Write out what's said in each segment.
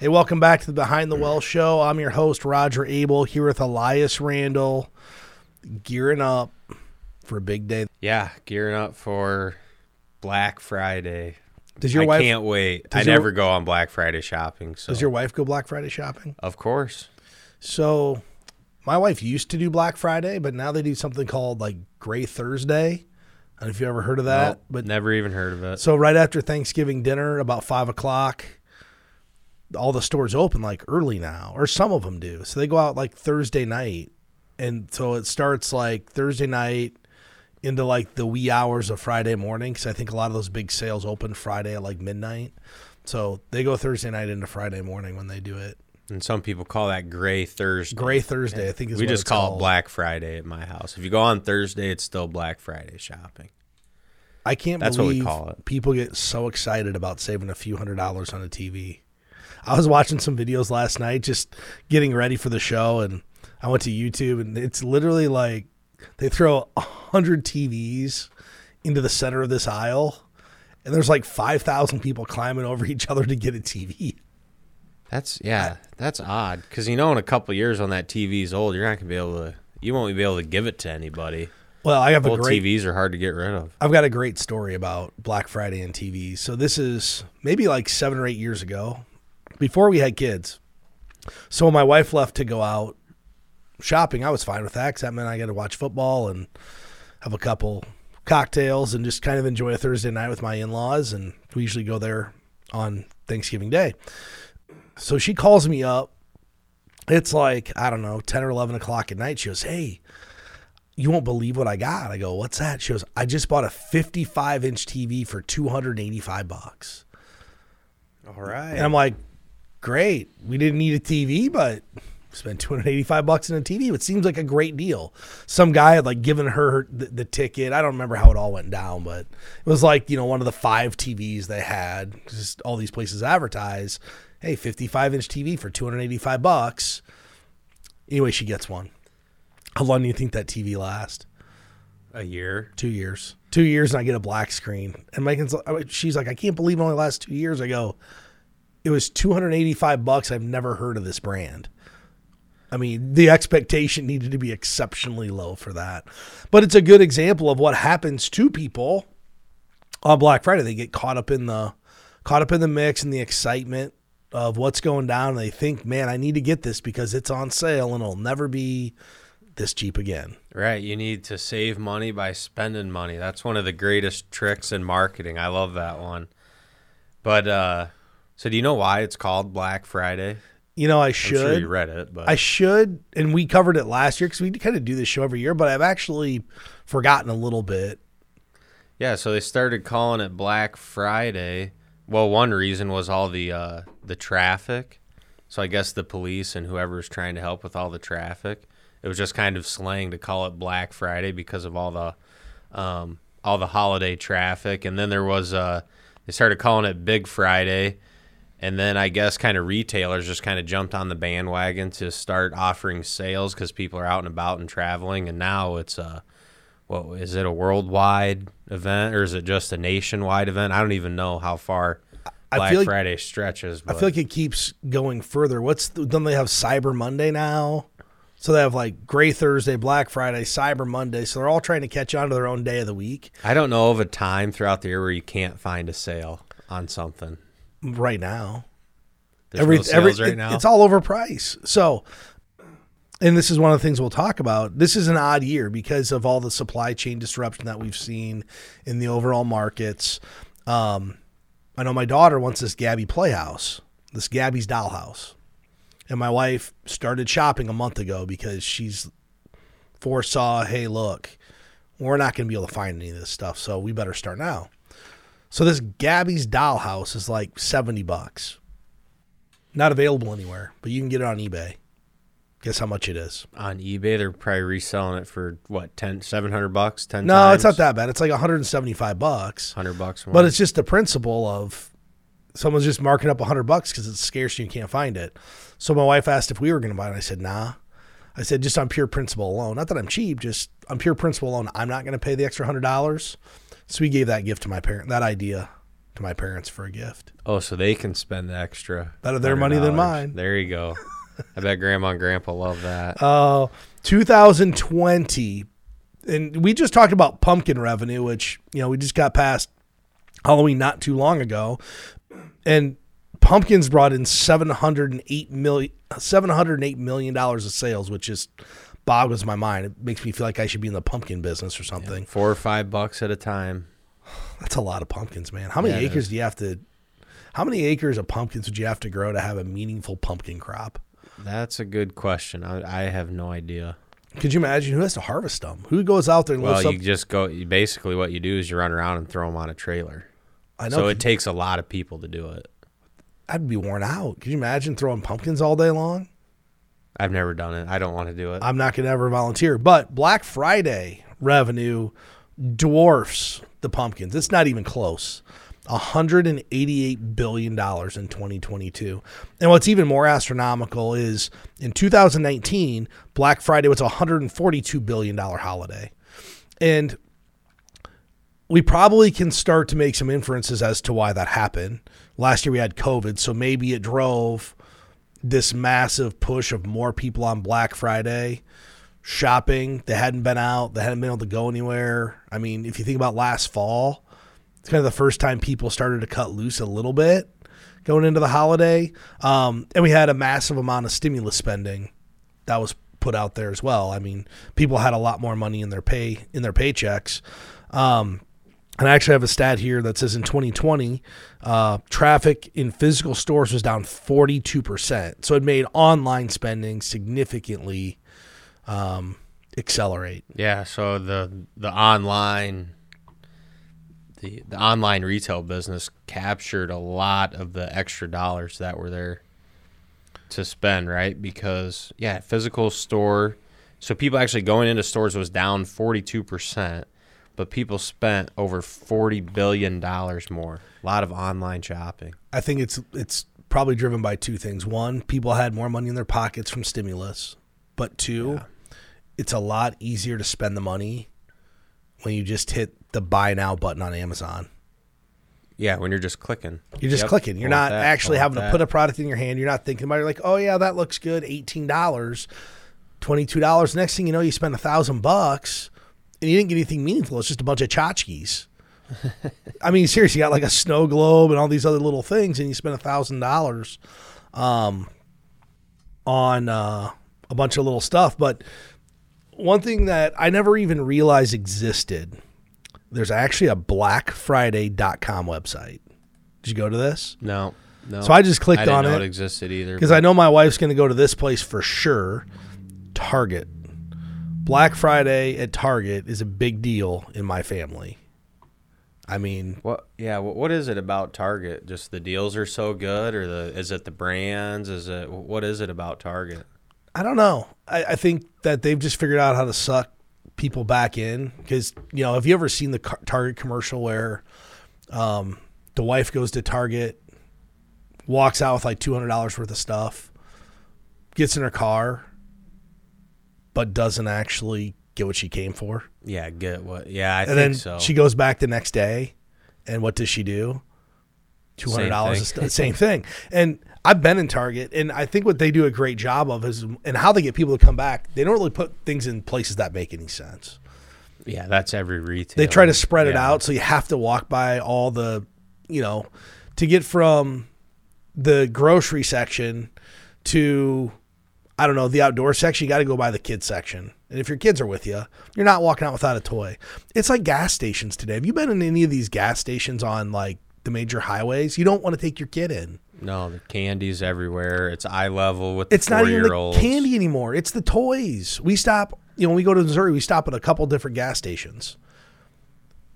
Hey, welcome back to the Behind the Well show. I'm your host, Roger Abel, here with Elias Randall, gearing up for a big day. Yeah, gearing up for Black Friday. Does your I wife can't wait. I your- never go on Black Friday shopping. So does your wife go Black Friday shopping? of course. So, my wife used to do Black Friday, but now they do something called like Gray Thursday. I don't know if you ever heard of that, Nope, but never even heard of it. So right after Thanksgiving dinner, about five o'clock, all the stores open like early now, or some of them do. So they go out like Thursday night, and so it starts like Thursday night into like the wee hours of Friday morning. Because I think a lot of those big sales open Friday at like midnight. So they go Thursday night into Friday morning when they do it. And some people call that Gray Thursday. Gray Thursday, I think is we just call called. it Black Friday at my house. If you go on Thursday, it's still Black Friday shopping. I can't That's what we believe call it. people get so excited about saving a few hundred dollars on a TV. I was watching some videos last night, just getting ready for the show, and I went to YouTube, and it's literally like they throw a hundred TVs into the center of this aisle, and there's like five thousand people climbing over each other to get a TV. That's yeah, that's odd because you know in a couple years when that TV's old, you're not gonna be able to. You won't be able to give it to anybody. Well, I have a Old great TVs are hard to get rid of. I've got a great story about Black Friday and TVs. So this is maybe like seven or eight years ago, before we had kids. So when my wife left to go out shopping, I was fine with that because that meant I got to watch football and have a couple cocktails and just kind of enjoy a Thursday night with my in-laws. And we usually go there on Thanksgiving Day. So she calls me up. It's like I don't know, ten or eleven o'clock at night. She goes, "Hey." you won't believe what I got. I go, what's that? She goes, I just bought a 55 inch TV for 285 bucks. All right. And I'm like, great. We didn't need a TV, but spent 285 bucks on a TV. It seems like a great deal. Some guy had like given her the, the ticket. I don't remember how it all went down, but it was like, you know, one of the five TVs they had. Just all these places advertise, hey, 55 inch TV for 285 bucks. Anyway, she gets one. How long do you think that TV lasts? a year. two years. Two years, and I get a black screen. And Megan's, she's like, I can't believe it only lasts two years. I go, it was two hundred eighty-five bucks. I've never heard of this brand. I mean, the expectation needed to be exceptionally low for that. But it's a good example of what happens to people on Black Friday. They get caught up in the caught up in the mix and the excitement of what's going down. And they think, man, I need to get this because it's on sale and it'll never be this cheap again. Right. You need to save money by spending money. That's one of the greatest tricks in marketing. I love that one. But uh so do you know why it's called Black Friday? You know, I I'm should. sure you read it, but I should, and we covered it last year because we kind of do this show every year, but I've actually forgotten a little bit. yeah, so they started calling it Black Friday. Well, one reason was all the uh the traffic. So I guess the police and whoever's trying to help with all the traffic, it was just kind of slang to call it Black Friday because of all the um all the holiday traffic and then there was uh they started calling it Big Friday and then I guess kind of retailers just kind of jumped on the bandwagon to start offering sales because people are out and about and traveling. And now it's a, what is it a worldwide event or is it just a nationwide event? I don't even know how far Black like- Friday stretches. I feel like it keeps going further. What's the, don't they have Cyber Monday now? So they have like Gray Thursday, Black Friday, Cyber Monday. So they're all trying to catch on to their own day of the week I don't know of a time throughout the year where you can't find a sale on something. Right now. There's no sales right it- now. It's all over price. So, and this is one of the things we'll talk about. This is an odd year because of all the supply chain disruption that we've seen in the overall markets. Um, I know my daughter wants this Gabby Playhouse, this Gabby's Dollhouse, and my wife started shopping a month ago because she's foresaw, hey, look, we're not going to be able to find any of this stuff, so we better start now. So this Gabby's Dollhouse is like seventy bucks. Not available anywhere, but you can get it on eBay. Guess how much it is? on eBay, they're probably reselling it for what 10, 700 bucks, ten. No, it's not that bad. It's like 175 bucks. Hundred bucks more. But it's just the principle of someone's just marking up 100 bucks because it's scarce and you can't find it. So my wife asked if we were going to buy it. I said, nah. I said, just on pure principle alone. Not that I'm cheap, just on pure principle alone. I'm not going to pay the extra $100. So we gave that gift to my parent, that idea to my parents for a gift. Oh, so they can spend the extra. Better their money than mine. There you go. I bet grandma and grandpa love that. Uh, 2020, and we just talked about pumpkin revenue, which you know we just got past Halloween not too long ago, and pumpkins brought in 708 million 708 million dollars of sales, which just boggles my mind. It makes me feel like I should be in the pumpkin business or something. Four or five bucks at a time. That's a lot of pumpkins, man. How many Yeah, acres do you have to? How many acres of pumpkins would you have to grow to have a meaningful pumpkin crop? That's a good question. I, I have no idea. Could you imagine who has to harvest them? Who goes out there and Well, lifts you up? just go. Basically, what you do is you run around and throw them on a trailer. I know So it takes a lot of people to do it. I'd be worn out. Could you imagine throwing pumpkins all day long? I've never done it. I don't want to do it. I'm not going to ever volunteer. But Black Friday revenue dwarfs the pumpkins. It's not even close. $188 billion in 2022. And what's even more astronomical is in 2019, Black Friday was a $142 billion holiday. And we probably can start to make some inferences as to why that happened. Last year we had COVID, so maybe it drove this massive push of more people on Black Friday shopping. They hadn't been out, they hadn't been able to go anywhere. I mean, if you think about last fall, it's kind of the first time people started to cut loose a little bit going into the holiday. Um, and we had a massive amount of stimulus spending that was put out there as well. I mean, people had a lot more money in their pay in their paychecks. Um, and I actually have a stat here that says in 2020, uh, traffic in physical stores was down 42%. So it made online spending significantly um, accelerate. yeah. So the the online the the online retail business captured a lot of the extra dollars that were there to spend, right? Because yeah, physical store. So people actually going into stores was down forty two percent, but people spent over forty billion dollars more. A lot of online shopping. I think it's it's probably driven by two things. One, people had more money in their pockets from stimulus, but two, it's a lot easier to spend the money when you just hit the buy now button on Amazon. Yeah, when you're just clicking. You're just Yep, clicking. You're not that, actually having to put a product in your hand. You're not thinking about it. You're like, oh yeah, that looks good. Eighteen dollars, twenty two dollars. Next thing you know, you spend a thousand bucks, and you didn't get anything meaningful. It's just a bunch of tchotchkes. I mean, seriously, you got like a snow globe and all these other little things, and you spend a thousand dollars, um, on uh, a bunch of little stuff. But one thing that I never even realized existed, there's actually a BlackFriday.com website. Did you go to this? No, no. So I just clicked I on know it. it existed either. Because I know my wife's going to go to this place for sure. Target. Black Friday at Target is a big deal in my family. I mean, What? Yeah. What, what is it about Target? Just the deals are so good, or the is it the brands? Is it what is it about Target? I don't know. I, I think that they've just figured out how to suck people back in. Because, you know, have you ever seen the car- Target commercial where um, the wife goes to Target, walks out with like $200 worth of stuff, gets in her car, but doesn't actually get what she came for? Yeah. Get what? Yeah, I and think then so. she goes back the next day, and what does she do? Two hundred dollars. Same. Same thing. And I've been in Target, and I think what they do a great job of is, and how they get people to come back. They don't really put things in places that make any sense. yeah, that's every retail. They try to spread it out, so you have to walk by all the, you know, to get from the grocery section to, I don't know, the outdoor section. You got to go by the kids section. And if your kids are with you, you're not walking out without a toy. It's like gas stations today. Have you been in any of these gas stations on like the major highways? You don't want to take your kid in. No, the candies everywhere. It's eye level with the It's not even the candy anymore. It's the toys. We stop, you know, when we go to Missouri, we stop at a couple different gas stations.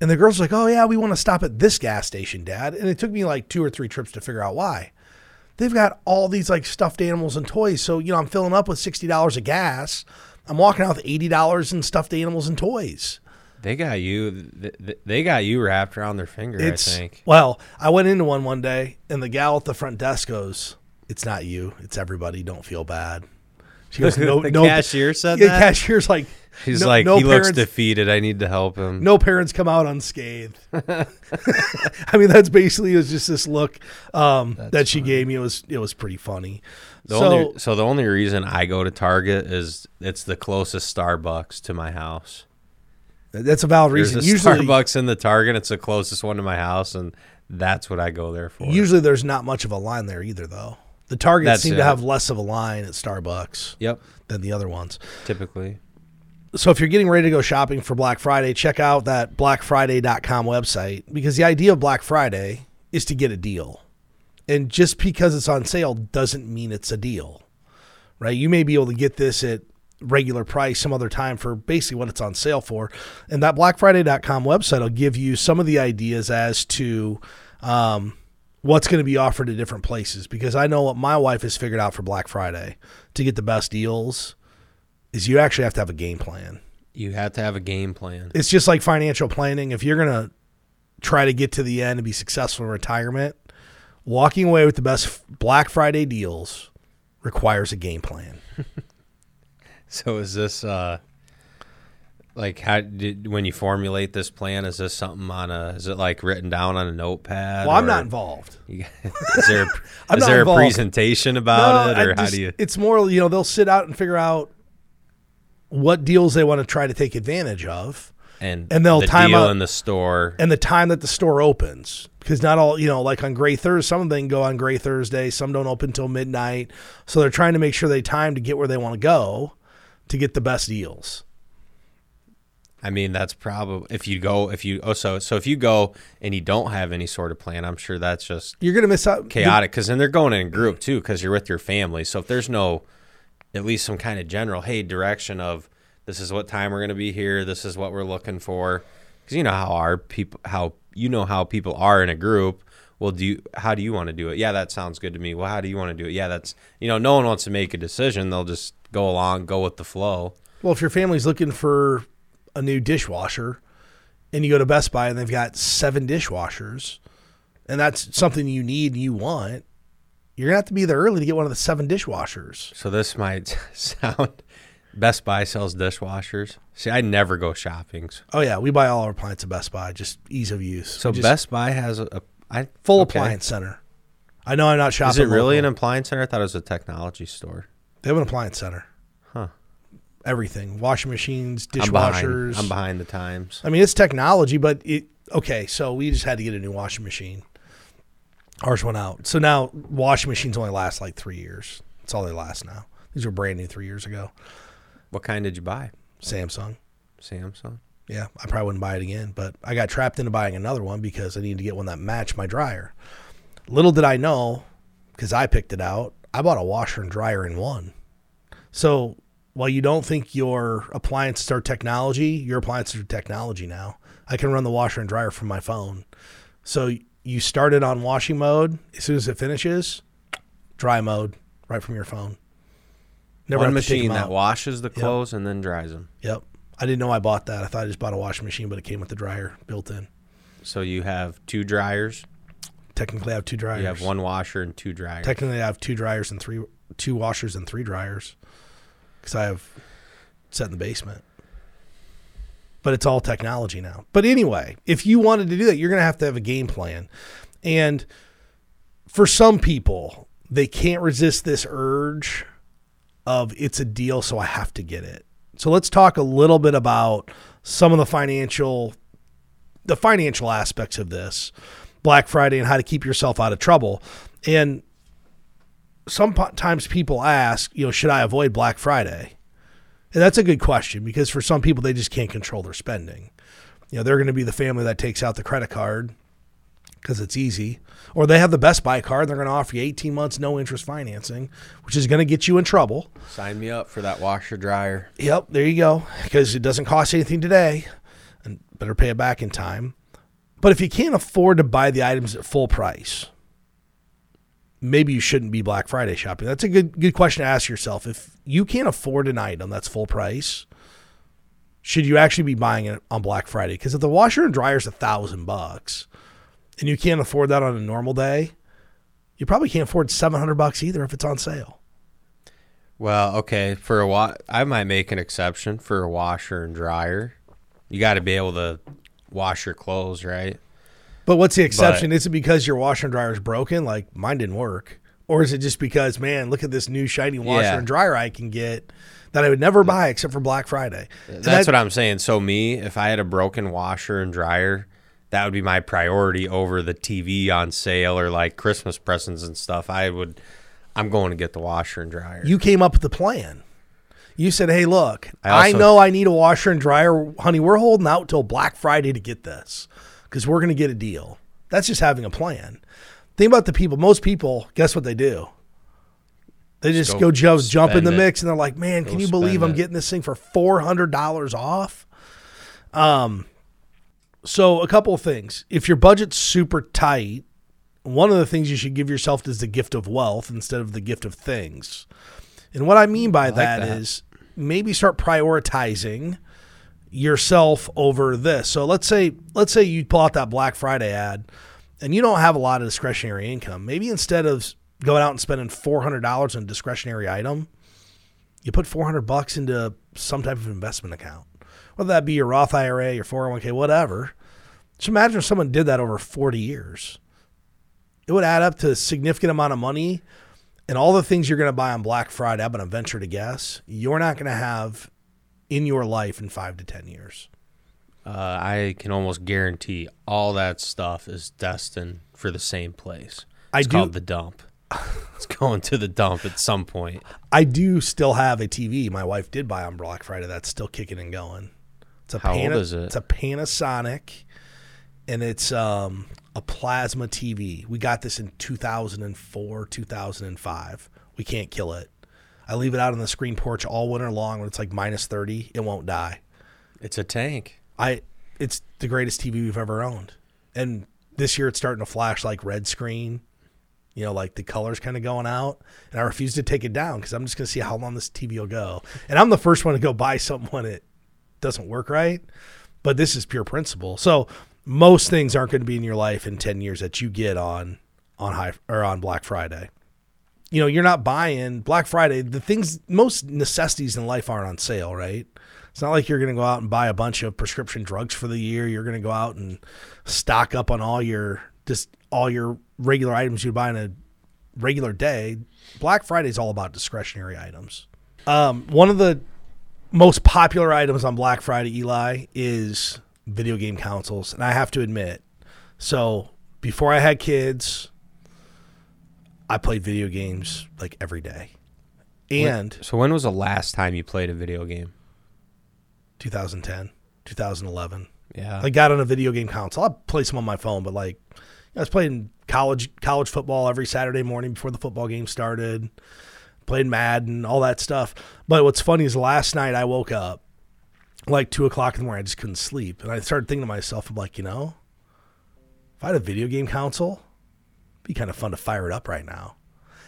And the girl's like, oh, yeah, we want to stop at this gas station, Dad. And it took me like two or three trips to figure out why. They've got all these like stuffed animals and toys. So, you know, I'm filling up with $60 of gas. I'm walking out with $80 in stuffed animals and toys. They got you. th- th- They got you wrapped around their finger. It's, I think. well, I went into one one day and the gal at the front desk goes, it's not you. It's everybody. Don't feel bad. She She goes, no, the no. cashier said yeah, that. cashier's like, He's no- like, no he looks defeated. I need to help him. no parents come out unscathed. I mean, that's basically it was just this look um, that she gave me. It was it was pretty funny. The so only, so the only reason I go to Target is it's the closest Starbucks to my house. that's a valid There's reason. a Usually, Starbucks in the Target. It's the closest one to my house, and that's what I go there for. usually there's not much of a line there either, though. The Targets That's seem it. to have less of a line at Starbucks Yep, than the other ones. typically. So if you're getting ready to go shopping for Black Friday, check out that blackfriday.com website because the idea of Black Friday is to get a deal. And just because it's on sale doesn't mean it's a deal. Right? You may be able to get this at regular price some other time for basically what it's on sale for. And that blackfriday.com website will give you some of the ideas as to um, what's going to be offered at different places because I know what my wife has figured out for Black Friday to get the best deals is you actually have to have a game plan. You have to have a game plan. It's just like financial planning. If you're going to try to get to the end and be successful in retirement, walking away with the best Black Friday deals requires a game plan. So is this uh like how did when you formulate this plan? Is this something on a? Is it like written down on a notepad? Well, I'm not involved. You, is there is there a presentation about No, it, or how do you? It's more, you know, they'll sit out and figure out what deals they want to try to take advantage of And and they'll the time deal out- in the store. and the time that the store opens. Because not all, you know, like on Gray Thursday, some of them go on Gray Thursday, some don't open until midnight. So they're trying to make sure they time to get where they want to go to get the best deals. I mean, that's probably if you go if you oh so so if you go and you don't have any sort of plan, I'm sure that's just You're to miss out. chaotic because then they're going in a group too because you're with your family. So if there's no at least some kind of general hey direction of this is what time we're going to be here, this is what we're looking for because you know how our people how you know how people are in a group. Well, do you how do you want to do it? Yeah, that sounds good to me. Well, how do you want to do it? Yeah, that's you know no one wants to make a decision. They'll just go along, go with the flow. Well, if your family's looking for a new dishwasher and you go to Best Buy and they've got seven dishwashers and that's something you need and you want, you're going to have to be there early to get one of the seven dishwashers. So this might sound Best Buy sells dishwashers. See, I never go shopping. Oh, yeah. We buy all our appliances at Best Buy, just ease of use. So just- Best Buy has a, a I full okay. appliance center. I know I'm not shopping. Is it really an appliance center? I thought it was a technology store. They have an appliance center. Huh. Everything: washing machines, I'm behind. dishwashers. I'm behind the times. I mean, it's technology, but it okay. So we just had to get a new washing machine. Ours went out, so now washing machines only last like three years. That's all they last now. These were brand new three years ago. What kind did you buy? Samsung. Samsung. Yeah, I probably wouldn't buy it again, but I got trapped into buying another one because I needed to get one that matched my dryer. Little did I know, because I picked it out, I bought a washer and dryer in one. So while you don't think your appliances are technology, your appliances are technology now. I can run the washer and dryer from my phone. So you start it on washing mode. As soon as it finishes, dry mode right from your phone. Never One have to take machine that washes the clothes and then dries them. Yep. I didn't know I bought that. I thought I just bought a washing machine, but it came with the dryer built in. So you have two dryers. Technically, I have two dryers. You have one washer and two dryers. Technically, I have two dryers and three, two washers and three dryers, because I have set in the basement. But it's all technology now. But anyway, if you wanted to do that, you're going to have to have a game plan. And for some people, they can't resist this urge of it's a deal, so I have to get it. So let's talk a little bit about some of the financial the financial aspects of this Black Friday and how to keep yourself out of trouble. And sometimes people ask, you know, should I avoid Black Friday? And that's a good question because for some people they just can't control their spending. You know, they're going to be the family that takes out the credit card because it's easy, or they have the Best Buy card. And they're going to offer you 18 months no interest financing, which is going to get you in trouble. Sign me up for that washer dryer. Yep, there you go. Because it doesn't cost anything today, and better pay it back in time. But if you can't afford to buy the items at full price, maybe you shouldn't be Black Friday shopping. That's a good good question to ask yourself. If you can't afford an item that's full price, should you actually be buying it on Black Friday? Because if the washer and dryer is a thousand bucks, and you can't afford that on a normal day, you probably can't afford seven hundred bucks either if it's on sale. Well, okay, for a wa- I might make an exception for a washer and dryer. You got to be able to wash your clothes, right? But what's the exception? is it because your washer and dryer is broken? Like mine didn't work. Or is it just because, man, look at this new shiny washer Yeah. and dryer I can get that I would never buy except for Black Friday? And That's that- what I'm saying. So me, if I had a broken washer and dryer, that would be my priority over the TV on sale or like Christmas presents and stuff. I would I'm going to get the washer and dryer. you came up with the plan. You said, "Hey, look, I I, know I need a washer and dryer, honey. We're holding out till Black Friday to get this because we're going to get a deal." That's just having a plan. Think about the people. Most people, guess what they do? They just go go, jump, jump in the it. mix, and they're like, "Man, can you believe I'm it. getting this thing for four hundred dollars off?" Um, so a couple of things. If your budget's super tight, one of the things you should give yourself is the gift of wealth instead of the gift of things. And what I mean by like that that. is maybe start prioritizing yourself over this. So let's say let's say you pull out that Black Friday ad and you don't have a lot of discretionary income. Maybe instead of going out and spending $400 on a discretionary item, you put 400 bucks into some type of investment account. Whether that be your Roth IRA, your 401k, whatever. Just imagine if someone did that over 40 years. It would add up to a significant amount of money and all the things you're going to buy on Black Friday, I'm going to venture to guess, you're not going to have in your life in five to 10 years. uh, I can almost guarantee all that stuff is destined for the same place. I It's do- called the dump. it's going to the dump at some point. I do still have a TV my wife did buy on Black Friday that's still kicking and going. It's a How old is it? It's a Panasonic and it's um, a plasma TV. We got this in 2004, 2005. We can't kill it. I leave it out on the screen porch all winter long when it's like minus 30. It won't die. It's a tank. I it's the greatest TV we've ever owned. And this year it's starting to flash like red screen. You know, like the colors kind of going out. And I refuse to take it down because I'm just going to see how long this TV will go. And I'm the first one to go buy something when it doesn't work right. But this is pure principle. So most things aren't going to be in your life in 10 years that you get on on high or on Black Friday. You know, you're not buying Black Friday. The things, most necessities in life aren't on sale, right? It's not like you're going to go out and buy a bunch of prescription drugs for the year. You're going to go out and stock up on all your just all your regular items you buy in a regular day. Black Friday is all about discretionary items. Um, one of the most popular items on Black Friday, Eli, is video game consoles, and I have to admit, so before I had kids, I played video games like every day, and So when was the last time you played a video game? 2010, 2011. Yeah. I got on a video game console. I play some on my phone, but like I was playing college college football every Saturday morning before the football game started. Played Madden, all that stuff. But what's funny is last night I woke up like two o'clock in the morning. I just couldn't sleep, and I started thinking to myself, I'm like, you know, if I had a video game console, be kind of fun to fire it up right now.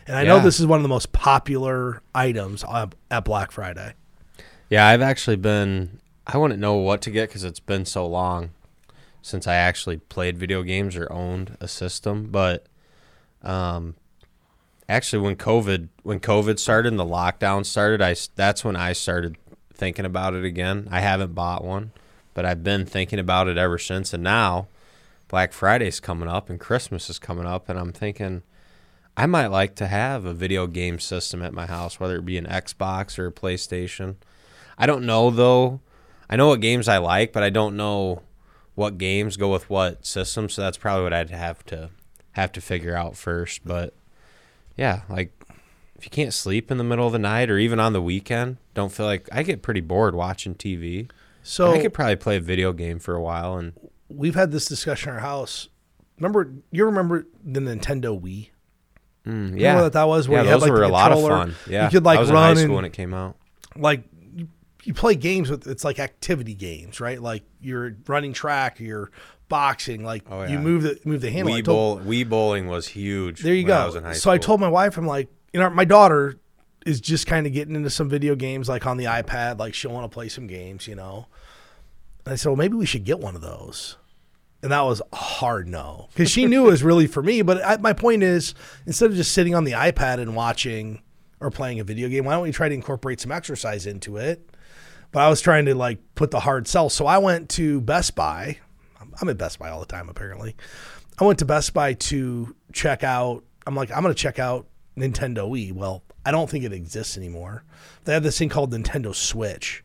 And I know this is one of the most popular items at Black Friday. Yeah, I've actually been. I wouldn't know what to get because it's been so long since I actually played video games or owned a system. But um, actually, when COVID when COVID started and the lockdown started, I that's when I started thinking about it again. I haven't bought one, but I've been thinking about it ever since. And now Black Friday's coming up and Christmas is coming up, and I'm thinking. I might like to have a video game system at my house, whether it be an Xbox or a PlayStation. I don't know though. I know what games I like, but I don't know what games go with what system. So that's probably what I'd have to have to figure out first. But yeah, like if you can't sleep in the middle of the night or even on the weekend, don't feel like I get pretty bored watching TV. So I could probably play a video game for a while and we've had this discussion in our house. Remember, you remember the Nintendo Wii? mm, Remember yeah, what that was? Where yeah, you had, those like, were a lot of fun. Yeah, you could like I was run in high and school when it came out. like you, you play games with it's like activity games, right? Like you're running track, you're boxing, like Oh, you move the move the handle. Wii, told- bowl, Wii bowling was huge. there you when I go. was in high So I told my wife, I'm like, you know, my daughter is just kind of getting into some video games, like on the iPad, like she'll want to play some games, you know. And I said, well, maybe we should get one of those. And that was a hard no because she knew it was really for me. But I, my point is, instead of just sitting on the iPad and watching or playing a video game. Why don't we try to incorporate some exercise into it? But I was trying to like put the hard sell. So I went to Best Buy. I'm at Best Buy all the time, apparently. I went to Best Buy to check out. I'm like, I'm going to check out Nintendo Wii. Well, I don't think it exists anymore. They have this thing called Nintendo Switch.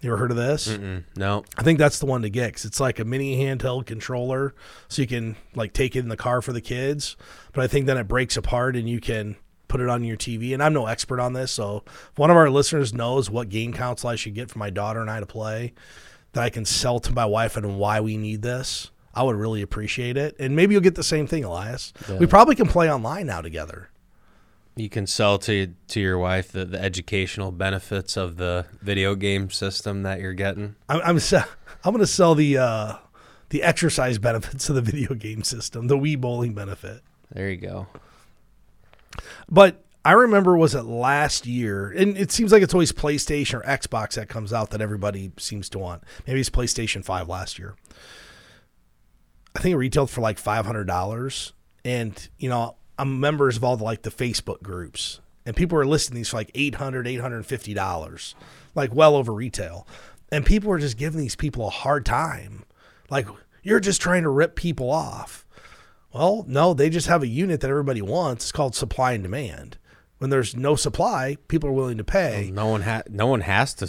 You ever heard of this? Mm, no. I think that's the one to get because it's like a mini handheld controller, so you can like take it in the car for the kids. But I think then it breaks apart and you can put it on your TV. And I'm no expert on this, so if one of our listeners knows what game console I should get for my daughter and I to play, that I can sell to my wife and why we need this, I would really appreciate it. And maybe you'll get the same thing, Elias. Yeah. We probably can play online now together. You can sell to to your wife the, the educational benefits of the video game system that you're getting. I'm I'm, se- I'm going to sell the uh, the exercise benefits of the video game system, the Wii bowling benefit. There you go. But I remember was it last year, and it seems like it's always PlayStation or Xbox that comes out that everybody seems to want. Maybe it's PlayStation Five last year. I think it retailed for like five hundred dollars, and you know I'm members of all the like the Facebook groups, and people are listing these for like 800 850 dollars, like well over retail, and people are just giving these people a hard time, like you're just trying to rip people off. Well, no, they just have a unit that everybody wants. It's called supply and demand. When there's no supply, people are willing to pay. No one ha- no one has to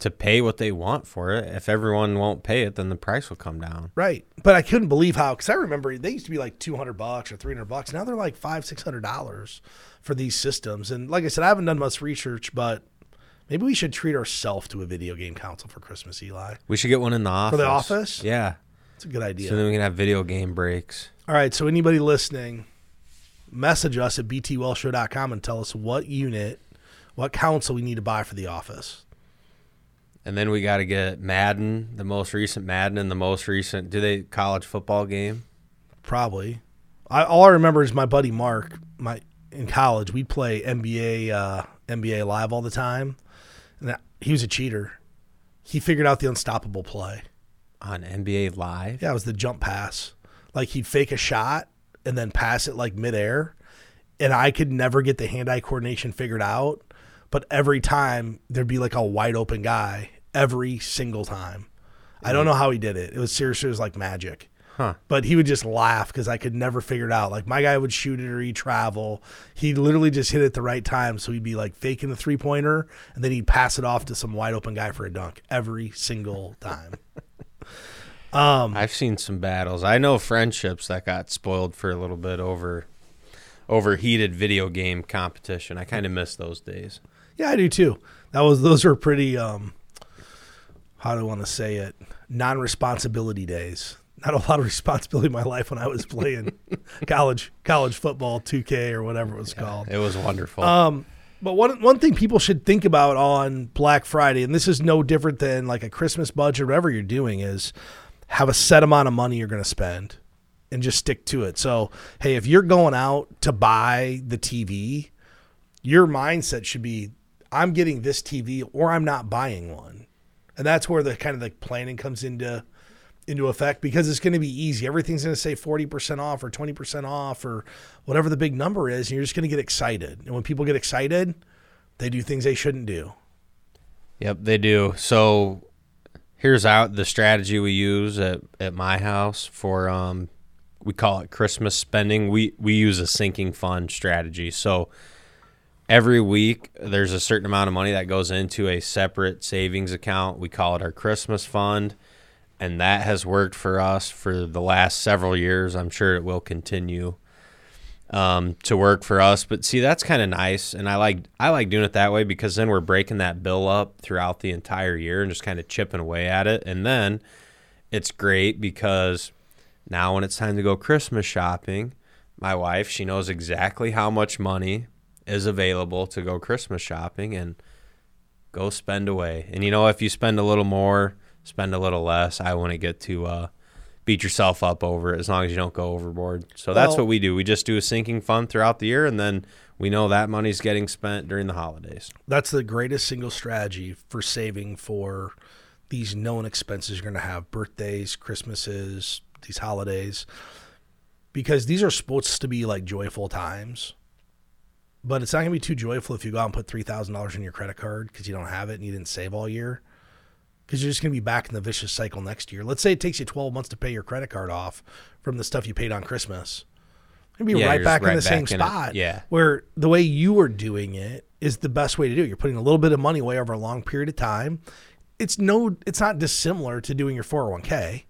to pay what they want for it. If everyone won't pay it, then the price will come down. Right. But I couldn't believe how, because I remember they used to be like 200 bucks or 300 bucks. Now they're like five, $600 for these systems. And like I said, I haven't done much research, but maybe we should treat ourselves to a video game console for Christmas, Eli. We should get one in the office. For the office? Yeah. It's a good idea. So then we can have video game breaks. All right. So anybody listening, message us at btwellshow.com and tell us what unit, what console we need to buy for the office. And then we got to get Madden, the most recent Madden, and the most recent. Do they college football game? Probably. I, all I remember is my buddy Mark. My in college, we'd play NBA uh, NBA Live all the time, and that, he was a cheater. He figured out the unstoppable play. on NBA Live. Yeah, it was the jump pass. Like he'd fake a shot and then pass it like midair, and I could never get the hand-eye coordination figured out. But every time there'd be like a wide open guy every single time. I don't know how he did it. It was seriously it was like magic. Huh. But he would just laugh because I could never figure it out. Like my guy would shoot it or he'd travel. He'd literally just hit it at the right time. So he'd be like faking the three pointer and then he'd pass it off to some wide open guy for a dunk every single time. Um, I've seen some battles. I know friendships that got spoiled for a little bit over overheated video game competition. I kind of miss those days. Yeah, I do too. That was those were pretty um how do I want to say it? Non-responsibility days. Not a lot of responsibility in my life when I was playing college college football, 2K or whatever it was called. It was wonderful. Um, but one one thing people should think about on Black Friday, and this is no different than like a Christmas budget, whatever you're doing, is have a set amount of money you're going to spend and just stick to it. So, hey, if you're going out to buy the TV, your mindset should be I'm getting this TV or I'm not buying one. And that's where the kind of the planning comes into into effect because it's going to be easy. Everything's going to say 40% off or 20% off or whatever the big number is. And you're just going to get excited. And when people get excited, they do things they shouldn't do. Yep, they do. So here's out the strategy we use at, at my house for um we call it Christmas spending. We we use a sinking fund strategy. So every week there's a certain amount of money that goes into a separate savings account. We call it our Christmas fund. And that has worked for us for the last several years. I'm sure it will continue um, to work for us. But see, that's kind of nice, and I like I like doing it that way because then we're breaking that bill up throughout the entire year and just kind of chipping away at it. And then it's great because now when it's time to go Christmas shopping, my wife she knows exactly how much money is available to go Christmas shopping and go spend away. And you know, if you spend a little more, spend a little less, I wouldn't get to uh, beat yourself up over it as long as you don't go overboard. So that's what we do. We just do a sinking fund throughout the year, and then we know that money's getting spent during the holidays. That's the greatest single strategy for saving for these known expenses you're going to have birthdays, Christmases, these holidays. Because these are supposed to be like joyful times. But it's not going to be too joyful if you go out and put $3,000 in your credit card because you don't have it and you didn't save all year. Because you're just going to be back in the vicious cycle next year. Let's say it takes you 12 months to pay your credit card off from the stuff you paid on Christmas. You're to be Yeah, right back just in right the same back in it. spot. Yeah. Where the way you are doing it is the best way to do it. You're putting a little bit of money away over a long period of time. It's no, it's not dissimilar to doing your 401k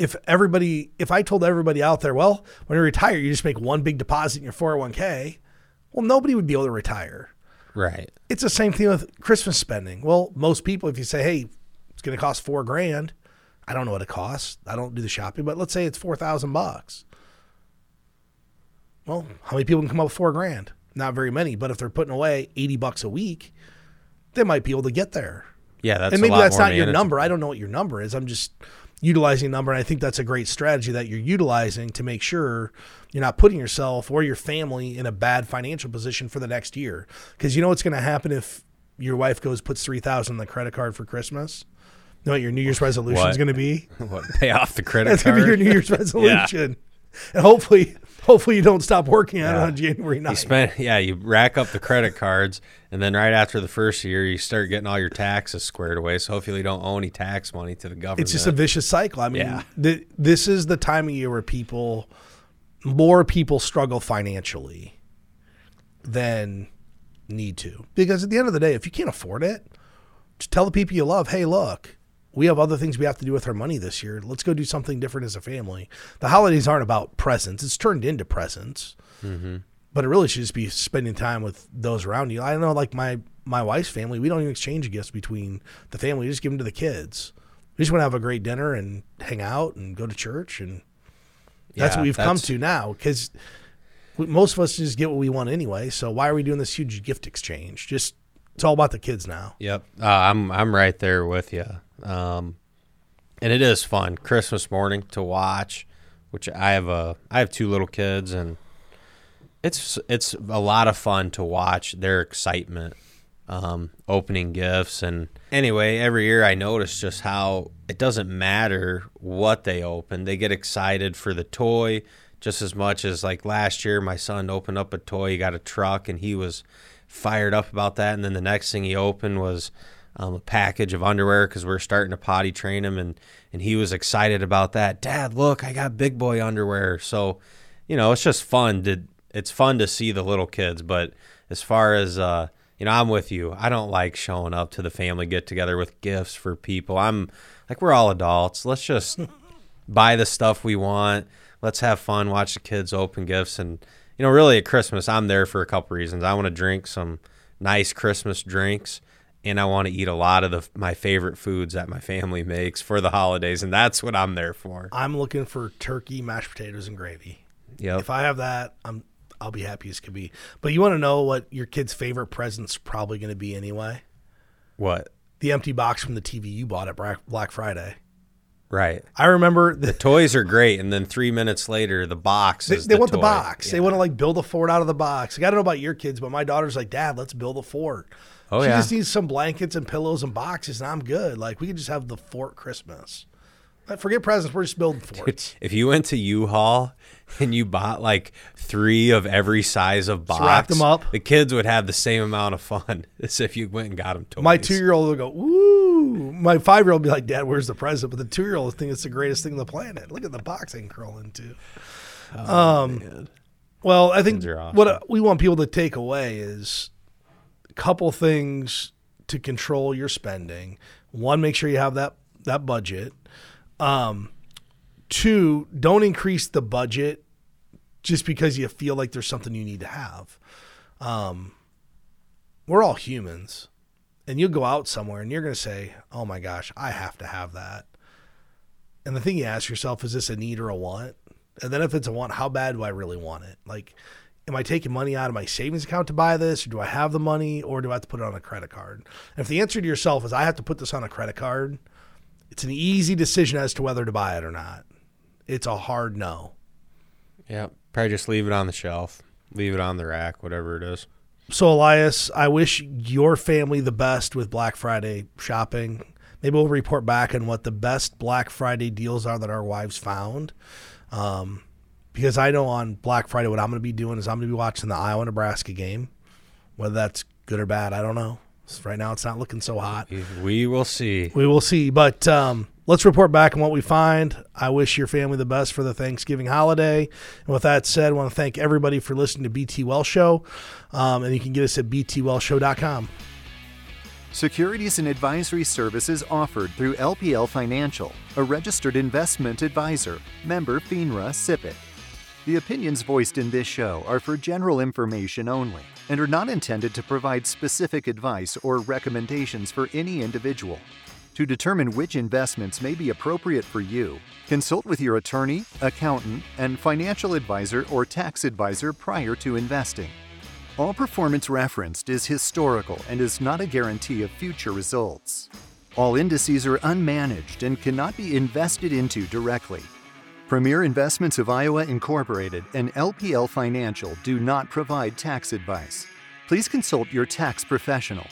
if everybody if I told everybody out there, well, when you retire, you just make one big deposit in your 401k, well, nobody would be able to retire. Right. It's the same thing with Christmas spending. Well, most people, if you say, hey, it's going to cost four grand, I don't know what it costs. I don't do the shopping, but let's say it's four thousand bucks. Well, how many people can come up with four grand? Not very many. But if they're putting away eighty bucks a week, they might be able to get there Yeah, that's and maybe that's not your number. I don't know what your number is. I'm just utilizing a number, and I think that's a great strategy that you're utilizing to make sure you're not putting yourself or your family in a bad financial position for the next year. Because you know what's going to happen if your wife goes puts three thousand on the credit card for Christmas. You know what your New Year's resolution is going to be? What, pay off the credit That's going card. to be your New Year's resolution, and hopefully, hopefully you don't stop working on it on January 9th. You spend, yeah, you rack up the credit cards, and then right after the first year, you start getting all your taxes squared away. So hopefully, you don't owe any tax money to the government. It's just a vicious cycle. I mean, Yeah. th- this is the time of year where people, more people struggle financially than need to. Because at the end of the day, if you can't afford it, just tell the people you love, hey, look, we have other things we have to do with our money this year. Let's go do something different as a family. The holidays aren't about presents, it's turned into presents. But it really should just be spending time with those around you. I know, like my my wife's family, we don't even exchange gifts between the family. We just give them to the kids. We just want to have a great dinner and hang out and go to church, and that's Yeah, what we've come to now. Because most of us just get what we want anyway. So why are we doing this huge gift exchange? Just it's all about the kids now. Yep, uh, I'm I'm right there with you. Um, and it is fun Christmas morning to watch, which I have a I have two little kids, and it's it's a lot of fun to watch their excitement, um, opening gifts, and anyway, every year I notice just how it doesn't matter what they open, they get excited for the toy just as much as like last year. My son opened up a toy, he got a truck, and he was fired up about that. And then the next thing he opened was um, a package of underwear because we are starting to potty train him, and and he was excited about that. Dad, look, I got big boy underwear. So, you know, it's just fun to it's fun to see the little kids. But as far as uh, you know, I'm with you. I don't like showing up to the family get together with gifts for people. I'm like we're all adults. Let's just buy the stuff we want. Let's have fun, watch the kids open gifts, and you know, really at Christmas, I'm there for a couple reasons. I want to drink some nice Christmas drinks, and I want to eat a lot of the my favorite foods that my family makes for the holidays, and that's what I'm there for. I'm looking for turkey, mashed potatoes, and gravy. Yep. If I have that, I'm I'll be happy as can be. But you want to know what your kid's favorite present's probably going to be anyway? What? The empty box from the TV you bought at Black Friday. Right. I remember the, Toys are great, and then three minutes later, the box they, is they the want the toy. box. They want to like build a fort out of the box. Like, I don't know about your kids, but my daughter's like, Dad, let's build a fort. Oh, she yeah. just needs some blankets and pillows and boxes, and I'm good. Like we could just have the fort Christmas. Like, Forget presents. We're just building forts. If you went to U-Haul and you bought like three of every size of box, rack them up. the kids would have the same amount of fun as if you went and got them toys. My two year old will go, Woo. My five year old will be like, Dad, where's the present? But the two year old think it's the greatest thing on the planet. Look at the box I can curl into. um, well, I think awesome. what we want people to take away is couple things to control your spending. One, make sure you have that that budget. Um, two, don't increase the budget just because you feel like there's something you need to have. Um, we're all humans, and you'll go out somewhere and you're going to say, "Oh my gosh, I have to have that." And the thing you ask yourself is, this a need or a want? And then if it's a want, how bad do I really want it? Like, am I taking money out of my savings account to buy this, or do I have the money, or do I have to put it on a credit card? And if the answer to yourself is, I have to put this on a credit card, it's an easy decision as to whether to buy it or not. It's a hard no. Yeah, probably just leave it on the shelf, leave it on the rack, whatever it is. So, Elias, I wish your family the best with Black Friday shopping. Maybe we'll report back on what the best Black Friday deals are that our wives found. Um, because I know on Black Friday what I'm going to be doing is I'm going to be watching the Iowa Nebraska game. Whether that's good or bad, I don't know. Right now, it's not looking so hot. We will see. We will see. But um, let's report back on what we find. I wish your family the best for the Thanksgiving holiday. And with that said, I want to thank everybody for listening to BT Well Show. Um, and you can get us at btwellshow.com. Securities and advisory services offered through LPL Financial, a registered investment advisor, member FINRA SIPC. The opinions voiced in this show are for general information only and are not intended to provide specific advice or recommendations for any individual. To determine which investments may be appropriate for you, consult with your attorney, accountant, and financial advisor or tax advisor prior to investing. All performance referenced is historical and is not a guarantee of future results. All indices are unmanaged and cannot be invested into directly. Premier Investments of Iowa Incorporated and LPL Financial do not provide tax advice. Please consult your tax professional